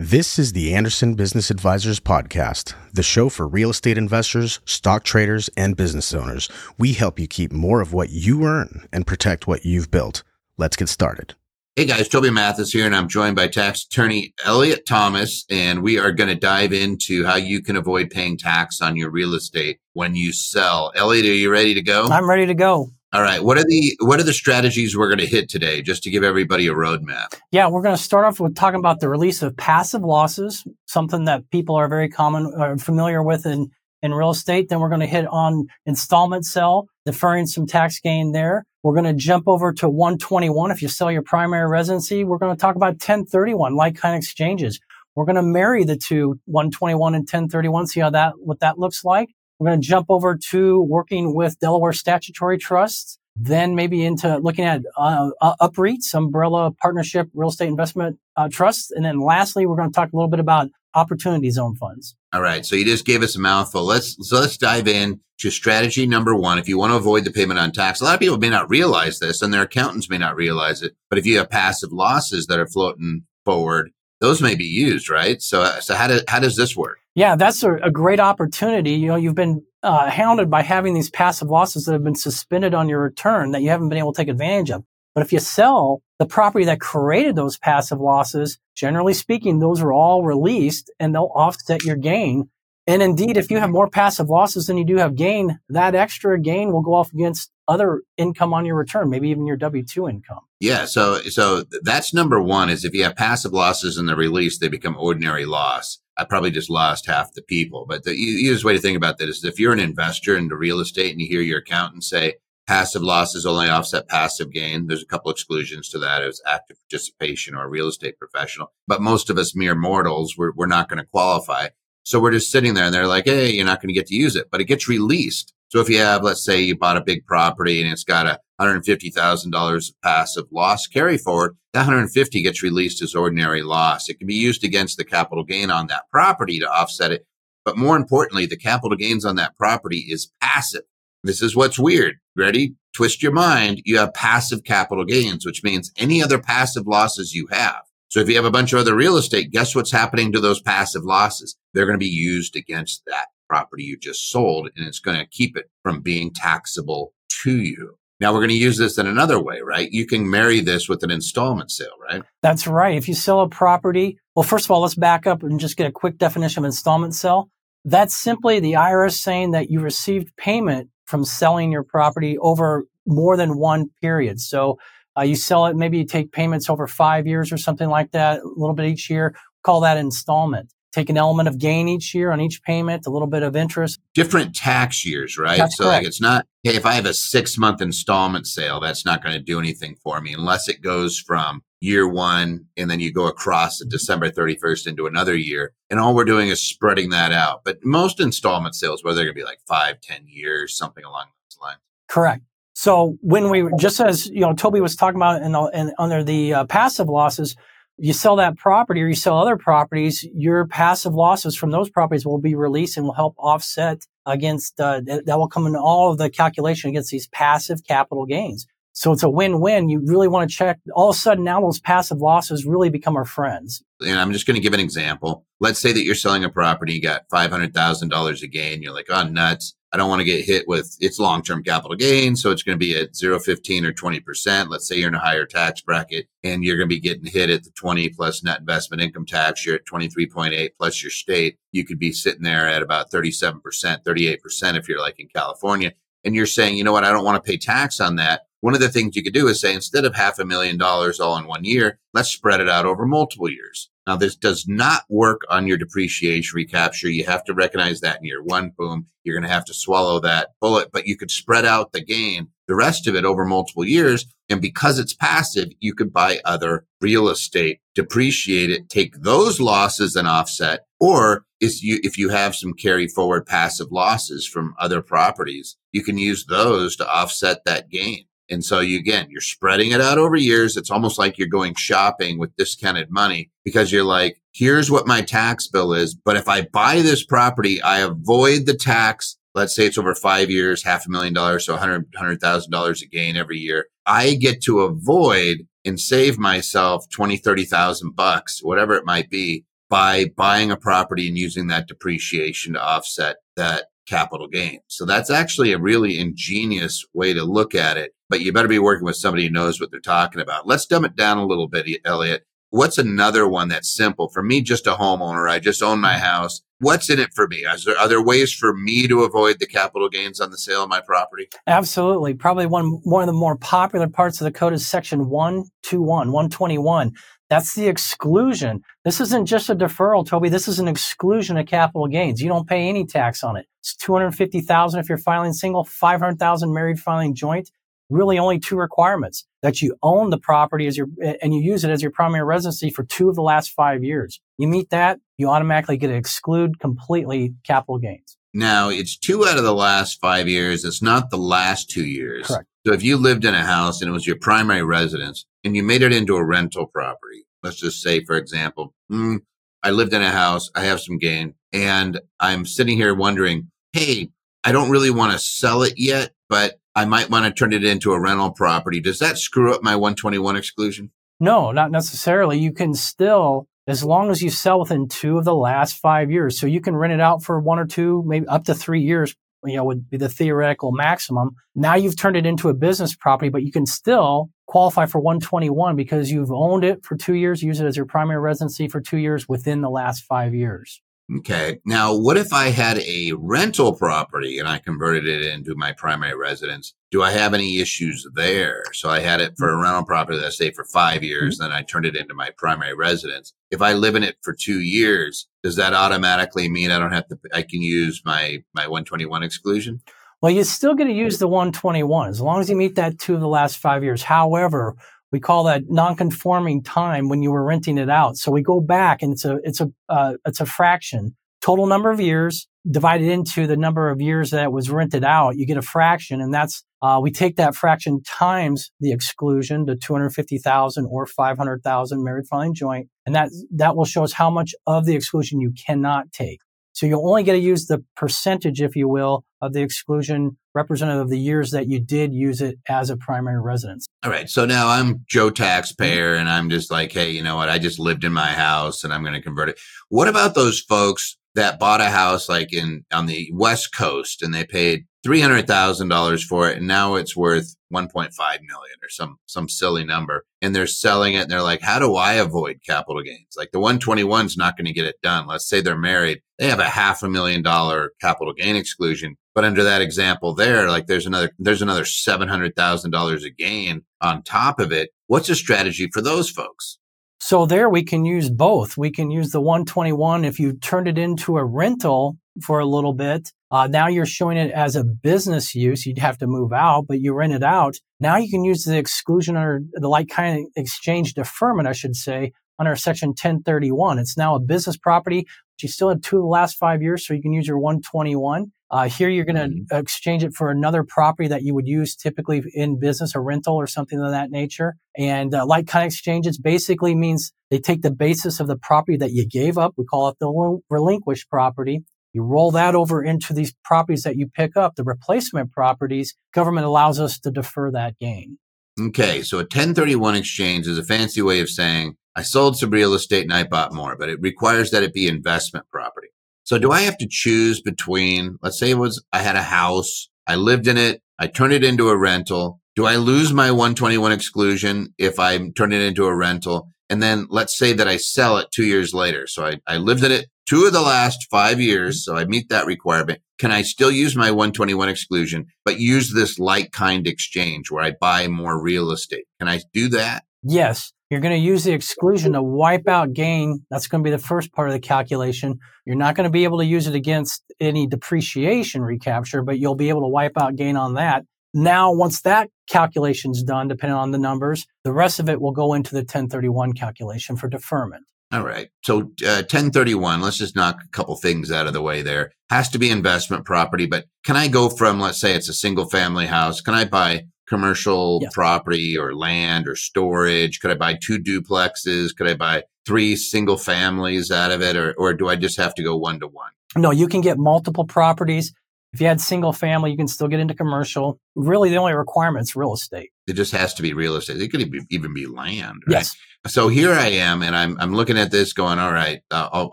This is the Anderson Business Advisors Podcast, the show for real estate investors, stock traders, and business owners. We help you keep more of what you earn and protect what you've built. Let's get started. Hey guys, Toby Mathis here, and I'm joined by tax attorney Eliot Thomas, and we are going to dive into how you can avoid paying tax on your real estate when you sell. Eliot, are you ready to go? I'm ready to go. All right. What are the what are the strategies we're going to hit today, just to give everybody a roadmap? Yeah, we're going to start off with talking about the release of passive losses, something that people are very common or familiar with in in real estate. Then we're going to hit on installment sell, deferring some tax gain there. We're going to jump over to 121 if you sell your primary residency. We're going to talk about 1031 like kind exchanges. We're going to marry the two 121 and 1031, see how that what that looks like. We're going to jump over to working with Delaware statutory trusts, then maybe into looking at uh, uh, UPREITs, umbrella partnership real estate investment uh, trusts. And then lastly, we're going to talk a little bit about opportunity zone funds. All right. So you just gave us a mouthful. Let's, so let's dive in to strategy number one. If you want to avoid the payment on tax, a lot of people may not realize this and their accountants may not realize it. But if you have passive losses that are floating forward, those may be used, right? So, so how, do, how does this work? Yeah, that's a, a great opportunity. You know, you've been uh, hounded by having these passive losses that have been suspended on your return that you haven't been able to take advantage of. But if you sell the property that created those passive losses, generally speaking, those are all released and they'll offset your gain. And indeed, if you have more passive losses than you do have gain, that extra gain will go off against other income on your return, maybe even your W two income. Yeah, so so that's number one. Is if you have passive losses in the release, they become ordinary loss. I probably just lost half the people. But the easiest way to think about that is if you're an investor into real estate and you hear your accountant say passive losses only offset passive gain, there's a couple exclusions to that as active participation or a real estate professional. But most of us mere mortals, we're, we're not going to qualify. So we're just sitting there and they're like, Hey, you're not going to get to use it, but it gets released. So if you have, let's say you bought a big property and it's got a $150,000 of passive loss carry forward, that 150 gets released as ordinary loss. It can be used against the capital gain on that property to offset it. But more importantly, the capital gains on that property is passive. This is what's weird. Ready? Twist your mind. You have passive capital gains, which means any other passive losses you have. So if you have a bunch of other real estate, guess what's happening to those passive losses? They're going to be used against that property you just sold and it's going to keep it from being taxable to you. Now we're going to use this in another way, right? You can marry this with an installment sale, right? That's right. If you sell a property, well, first of all, let's back up and just get a quick definition of installment sale. That's simply the IRS saying that you received payment from selling your property over more than one period. So uh, you sell it, maybe you take payments over five years or something like that, a little bit each year. Call that installment take an element of gain each year on each payment, a little bit of interest. Different tax years, right? That's so correct. like it's not hey, if I have a six month installment sale, that's not going to do anything for me unless it goes from year one and then you go across the December 31st into another year. And all we're doing is spreading that out. But most installment sales, whether they're going to be like five, ten years, something along those lines. Correct. So when we, just as, you know, Toby was talking about in, the, in under the uh, passive losses, you sell that property or you sell other properties, your passive losses from those properties will be released and will help offset against, uh, that will come in all of the calculation against these passive capital gains. So it's a win-win. You really want to check. All of a sudden now those passive losses really become our friends. And I'm just going to give an example. Let's say that you're selling a property, you got $500,000 a gain. You're like, oh, nuts. I don't want to get hit with its long-term capital gain. So it's going to be at 0, 15 or 20%. Let's say you're in a higher tax bracket and you're going to be getting hit at the 20 plus net investment income tax. You're at 23.8 plus your state. You could be sitting there at about 37%, 38% if you're like in California. And you're saying, you know what? I don't want to pay tax on that. One of the things you could do is say, instead of half a million dollars all in one year, let's spread it out over multiple years. Now, this does not work on your depreciation recapture. You have to recognize that in year one, boom, you're going to have to swallow that bullet, but you could spread out the gain, the rest of it over multiple years. And because it's passive, you could buy other real estate, depreciate it, take those losses and offset. Or if you, if you have some carry forward passive losses from other properties, you can use those to offset that gain. And so you again, you're spreading it out over years. It's almost like you're going shopping with discounted money because you're like, here's what my tax bill is. But if I buy this property, I avoid the tax. Let's say it's over five years, half a million dollars, so hundred hundred thousand dollars a gain every year. I get to avoid and save myself 20, 30,000 bucks, whatever it might be by buying a property and using that depreciation to offset that capital gain. So that's actually a really ingenious way to look at it, but you better be working with somebody who knows what they're talking about. Let's dumb it down a little bit, Eliot. What's another one that's simple for me? Just a homeowner. I just own my mm-hmm. house. What's in it for me? There, are there ways for me to avoid the capital gains on the sale of my property? Absolutely. Probably one, one of the more popular parts of the code is section 121, 121. That's the exclusion. This isn't just a deferral, Toby. This is an exclusion of capital gains. You don't pay any tax on it. It's 250,000 if you're filing single, 500,000 married filing joint. Really only two requirements that you own the property as your, and you use it as your primary residency for two of the last five years. You meet that, you automatically get to exclude completely capital gains. Now it's two out of the last five years. It's not the last two years. Correct. So if you lived in a house and it was your primary residence and you made it into a rental property, let's just say, for example, mm, I lived in a house, I have some gain, and I'm sitting here wondering, hey, I don't really want to sell it yet, but I might want to turn it into a rental property. Does that screw up my 121 exclusion? No, not necessarily. You can still, as long as you sell within two of the last five years. So you can rent it out for one or two, maybe up to three years you know, would be the theoretical maximum. Now you've turned it into a business property, but you can still qualify for 121 because you've owned it for two years, use it as your primary residency for two years within the last five years. Okay. Now, what if I had a rental property and I converted it into my primary residence? Do I have any issues there? So I had it for a rental property, let's say for five years, mm-hmm. then I turned it into my primary residence. If I live in it for two years, does that automatically mean I don't have to, I can use my, my 121 exclusion? Well, you're still going to use the 121 as long as you meet that two of the last five years. However, we call that non-conforming time when you were renting it out. So we go back and it's a, it's a, uh, it's a fraction. Total number of years divided into the number of years that was rented out. You get a fraction and that's, uh, we take that fraction times the exclusion to 250,000 or 500,000 married filing joint. And that, that will show us how much of the exclusion you cannot take. So you'll only get to use the percentage, if you will, of the exclusion representative of the years that you did use it as a primary residence. All right. So now I'm Joe mm-hmm. taxpayer and I'm just like, hey, you know what? I just lived in my house and I'm going to convert it. What about those folks that bought a house like in on the West Coast and they paid three hundred thousand dollars for it, and now it's worth one point five million or some some silly number, and they're selling it, and they're like, "How do I avoid capital gains? Like the one twenty one is not going to get it done. Let's say they're married, they have a half a million dollar capital gain exclusion, but under that example there, like there's another there's another seven hundred thousand dollars a gain on top of it. What's a strategy for those folks? So there we can use both. We can use the 121 if you turned it into a rental for a little bit. Uh, now you're showing it as a business use. You'd have to move out, but you rent it out. Now you can use the exclusion or the like kind of exchange deferment, I should say, under section 1031. It's now a business property, but you still have two of the last five years, so you can use your 121. Uh, here you're going to mm-hmm. exchange it for another property that you would use typically in business or rental or something of that nature. And uh, like kind of exchanges basically means they take the basis of the property that you gave up. We call it the relinquished property. You roll that over into these properties that you pick up, the replacement properties. Government allows us to defer that gain. Okay. So a 1031 exchange is a fancy way of saying I sold some real estate and I bought more, but it requires that it be investment property. So do I have to choose between, let's say it was, I had a house, I lived in it, I turned it into a rental. Do I lose my 121 exclusion if I turn it into a rental? And then let's say that I sell it two years later. So I, I lived in it two of the last five years. Mm-hmm. So I meet that requirement. Can I still use my 121 exclusion, but use this like kind exchange where I buy more real estate? Can I do that? Yes. You're going to use the exclusion to wipe out gain. That's going to be the first part of the calculation. You're not going to be able to use it against any depreciation recapture, but you'll be able to wipe out gain on that. Now, once that calculation's done, depending on the numbers, the rest of it will go into the 1031 calculation for deferment. All right. So uh, 1031, let's just knock a couple things out of the way there. Has to be investment property, but can I go from, let's say it's a single family house. Can I buy commercial property or land or storage? Could I buy two duplexes? Could I buy three single families out of it? Or, or do I just have to go one to one? No, you can get multiple properties. If you had single family, you can still get into commercial. Really, the only requirement is real estate. It just has to be real estate. It could even be land. Right? Yes. So here I am, and I'm I'm looking at this, going, all right, uh, I'll,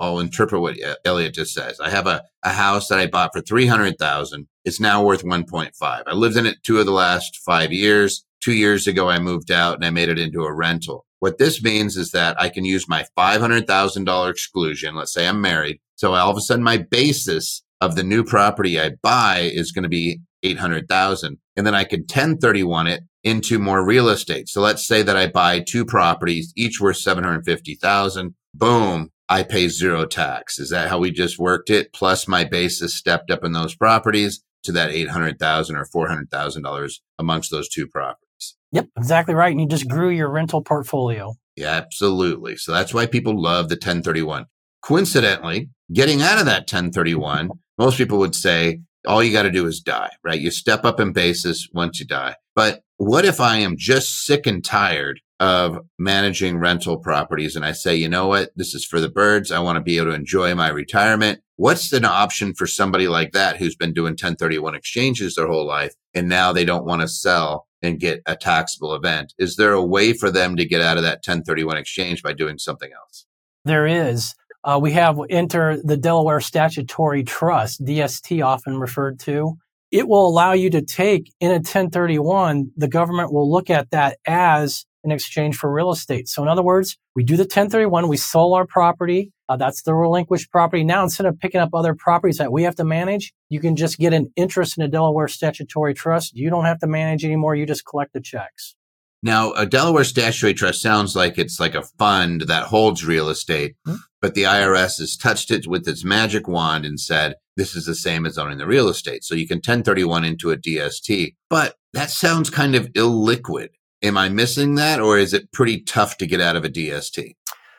I'll interpret what Eliot just says. I have a, a house that I bought for three hundred thousand. It's now worth one point five. I lived in it two of the last five years. Two years ago, I moved out and I made it into a rental. What this means is that I can use my $500,000 exclusion. Let's say I'm married. So all of a sudden my basis of the new property I buy is going to be 800,000. And then I could 1031 it into more real estate. So let's say that I buy two properties, each worth 750,000. Boom. I pay zero tax. Is that how we just worked it? Plus my basis stepped up in those properties to that 800,000 or $400,000 amongst those two properties. Yep, exactly right. And you just grew your rental portfolio. Yeah, absolutely. So that's why people love the 1031. Coincidentally, getting out of that 1031, most people would say all you got to do is die, right? You step up in basis once you die. But what if I am just sick and tired of managing rental properties and I say, you know what? This is for the birds. I want to be able to enjoy my retirement. What's an option for somebody like that who's been doing 1031 exchanges their whole life and now they don't want to sell and get a taxable event. Is there a way for them to get out of that 1031 exchange by doing something else? There is. Uh, we have enter the Delaware Statutory Trust, DST often referred to. It will allow you to take in a 1031, the government will look at that as in exchange for real estate. So in other words, we do the 1031, we sold our property. Uh, that's the relinquished property. Now, instead of picking up other properties that we have to manage, you can just get an interest in a Delaware statutory trust. You don't have to manage anymore. You just collect the checks. Now, a Delaware statutory trust sounds like it's like a fund that holds real estate, mm-hmm. but the IRS has touched it with its magic wand and said, this is the same as owning the real estate. So you can 1031 into a DST, but that sounds kind of illiquid. Am I missing that, or is it pretty tough to get out of a DST?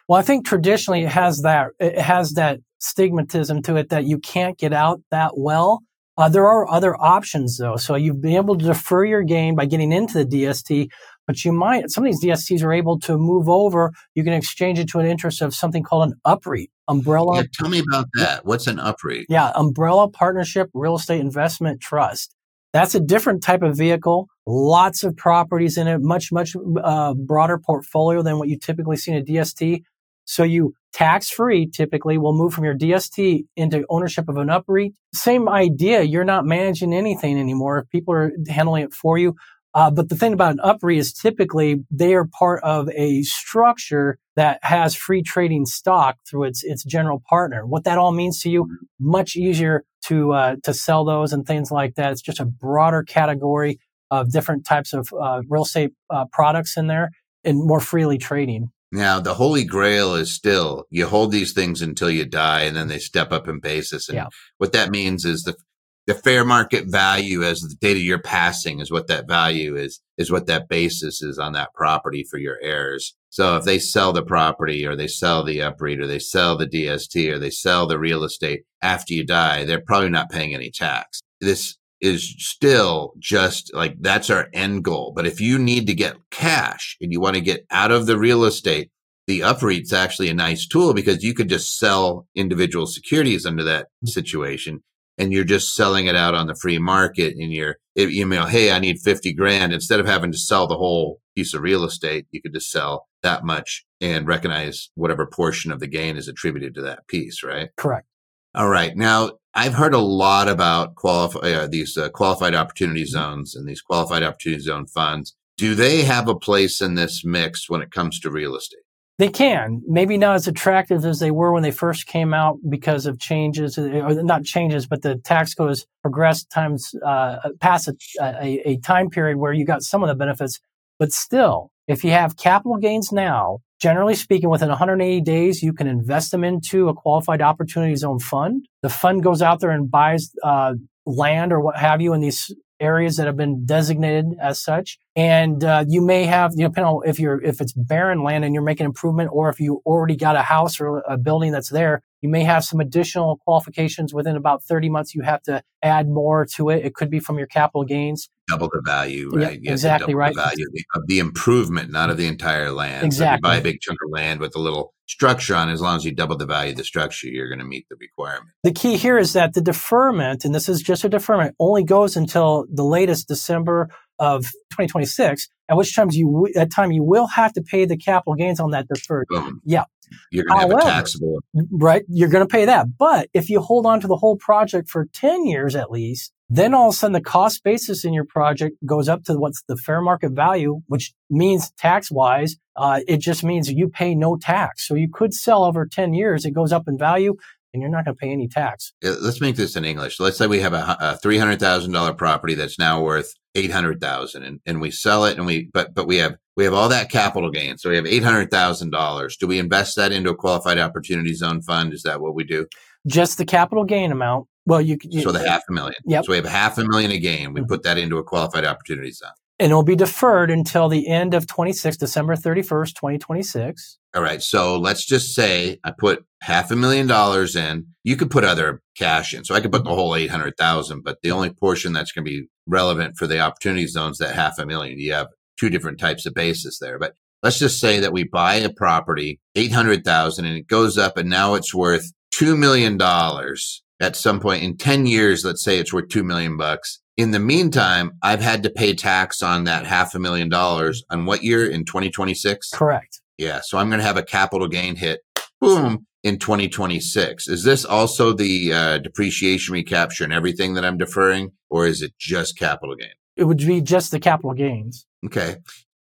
Well, I think traditionally it has that it has that stigmatism to it that you can't get out that well. Uh, there are other options though, so you've been able to defer your gain by getting into the DST, but you might some of these DSTs are able to move over. You can exchange it to an interest of something called an UPREIT umbrella. Yeah, tell me about that. What's an UPREIT? Yeah, umbrella partnership real estate investment trust. That's a different type of vehicle. Lots of properties in it, much, much uh, broader portfolio than what you typically see in a DST. So you tax free typically will move from your DST into ownership of an UPREIT. Same idea. You're not managing anything anymore. If people are handling it for you, uh, but the thing about an UPREIT is typically they are part of a structure that has free trading stock through its its general partner. What that all means to you, much easier to uh, to sell those and things like that. It's just a broader category of different types of uh, real estate uh, products in there and more freely trading. Now, the holy grail is still you hold these things until you die, and then they step up in basis. And yeah. what that means is the the fair market value as the data you're passing is what that value is, is what that basis is on that property for your heirs. So if they sell the property or they sell the UPREIT or they sell the DST or they sell the real estate after you die, they're probably not paying any tax. This is still just like that's our end goal. But if you need to get cash and you want to get out of the real estate, the UPREIT's actually a nice tool because you could just sell individual securities under that hmm. situation and you're just selling it out on the free market and you're you know hey i need 50 grand instead of having to sell the whole piece of real estate you could just sell that much and recognize whatever portion of the gain is attributed to that piece right? Correct. All right. Now i've heard a lot about qualify, uh, these uh, qualified opportunity mm-hmm. zones and these qualified opportunity zone funds. Do they have a place in this mix when it comes to real estate they can. Maybe not as attractive as they were when they first came out because of changes, or not changes, but the tax code has progressed times uh, past a, a, a time period where you got some of the benefits. But still, if you have capital gains now, generally speaking, within 180 days, you can invest them into a qualified opportunity zone fund. The fund goes out there and buys uh, land or what have you in these areas that have been designated as such. And uh, you may have, you know, depending on if you're if it's barren land and you're making improvement, or if you already got a house or a building that's there, you may have some additional qualifications within about 30 months. You have to add more to it. It could be from your capital gains. Double the value, right? Yeah, exactly right. The value of the improvement, not of the entire land. Exactly. So you buy a big chunk of land with a little structure on, as long as you double the value of the structure, you're going to meet the requirement. The key here is that the deferment, and this is just a deferment, only goes until the latest December of 2026. At which times you at time you will have to pay the capital gains on that deferred. Boom. Yeah. You're going to have However, a taxable. right? You're going to pay that. But if you hold on to the whole project for 10 years at least, then all of a sudden the cost basis in your project goes up to what's the fair market value, which means tax wise, uh, it just means you pay no tax. So you could sell over 10 years. It goes up in value and you're not going to pay any tax. Let's make this in English. Let's say we have a, a three hundred thousand dollar property that's now worth eight hundred thousand, and and we sell it, and we but but we have we have all that capital gain, so we have eight hundred thousand dollars. Do we invest that into a qualified opportunity zone fund? Is that what we do? Just the capital gain amount. Well, you, you So the half a million. Yep. So we have half a million a gain. We Mhm. put that into a qualified opportunity zone. And it'll be deferred until the end of 26, December 31st, 2026. All right. So let's just say I put half a million dollars in. You could put other cash in. So I could put the whole 800,000, but the only portion that's going to be relevant for the opportunity zones that half a million. You have two different types of basis there, but let's just say that we buy a property, 800,000 and it goes up and now it's worth $2 million at some point in 10 years. Let's say it's worth 2 million bucks. In the meantime, I've had to pay tax on that half a million dollars on what year in 2026? Correct. Yeah. So I'm going to have a capital gain hit, boom, in 2026. Is this also the uh, depreciation recapture and everything that I'm deferring, or is it just capital gain? It would be just the capital gains. Okay.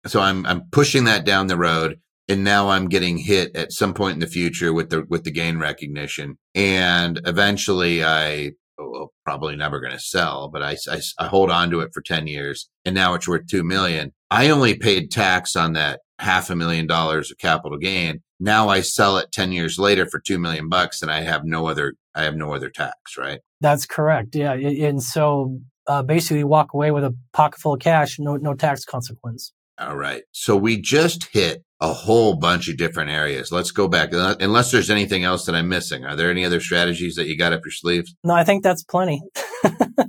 So I'm I'm pushing that down the road, and now I'm getting hit at some point in the future with the with the gain recognition, and eventually I. Well, probably never going to sell, but I, I, I hold on to it for 10 years and now it's worth 2 million. I only paid tax on that half a million dollars of capital gain. Now I sell it 10 years later for 2 million bucks and I have no other, I have no other tax, right? That's correct. Yeah. And so uh, basically, walk away with a pocket full of cash, no, no tax consequence. All right. So we just hit a whole bunch of different areas. Let's go back. Unless there's anything else that I'm missing. Are there any other strategies that you got up your sleeves? No, I think that's plenty.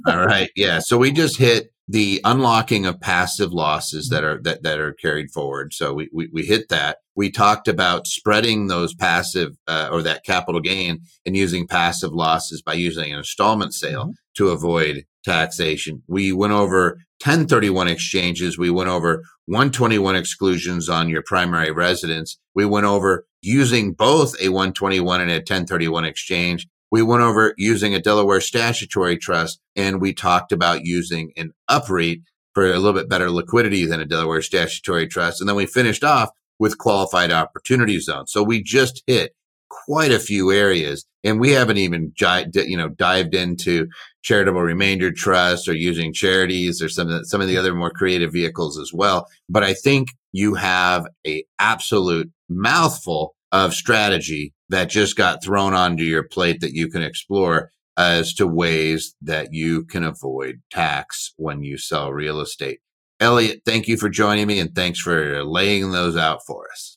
All right. Yeah. So we just hit the unlocking of passive losses that are that, that are carried forward. So we, we, we hit that. We talked about spreading those passive uh, or that capital gain and using passive losses by using an installment sale Mhm. to avoid taxation. We went over 1031 exchanges. We went over 121 exclusions on your primary residence. We went over using both a 121 and a 1031 exchange. We went over using a Delaware statutory trust and we talked about using an UPREIT for a little bit better liquidity than a Delaware statutory trust. And then we finished off with qualified opportunity zones. So we just hit quite a few areas and we haven't even you know dived into charitable remainder trust or using charities or some of the, some of the other more creative vehicles as well. But i think you have a absolute mouthful of strategy that just got thrown onto your plate that you can explore as to ways that you can avoid tax when you sell real estate. Eliot thank you for joining me and thanks for laying those out for us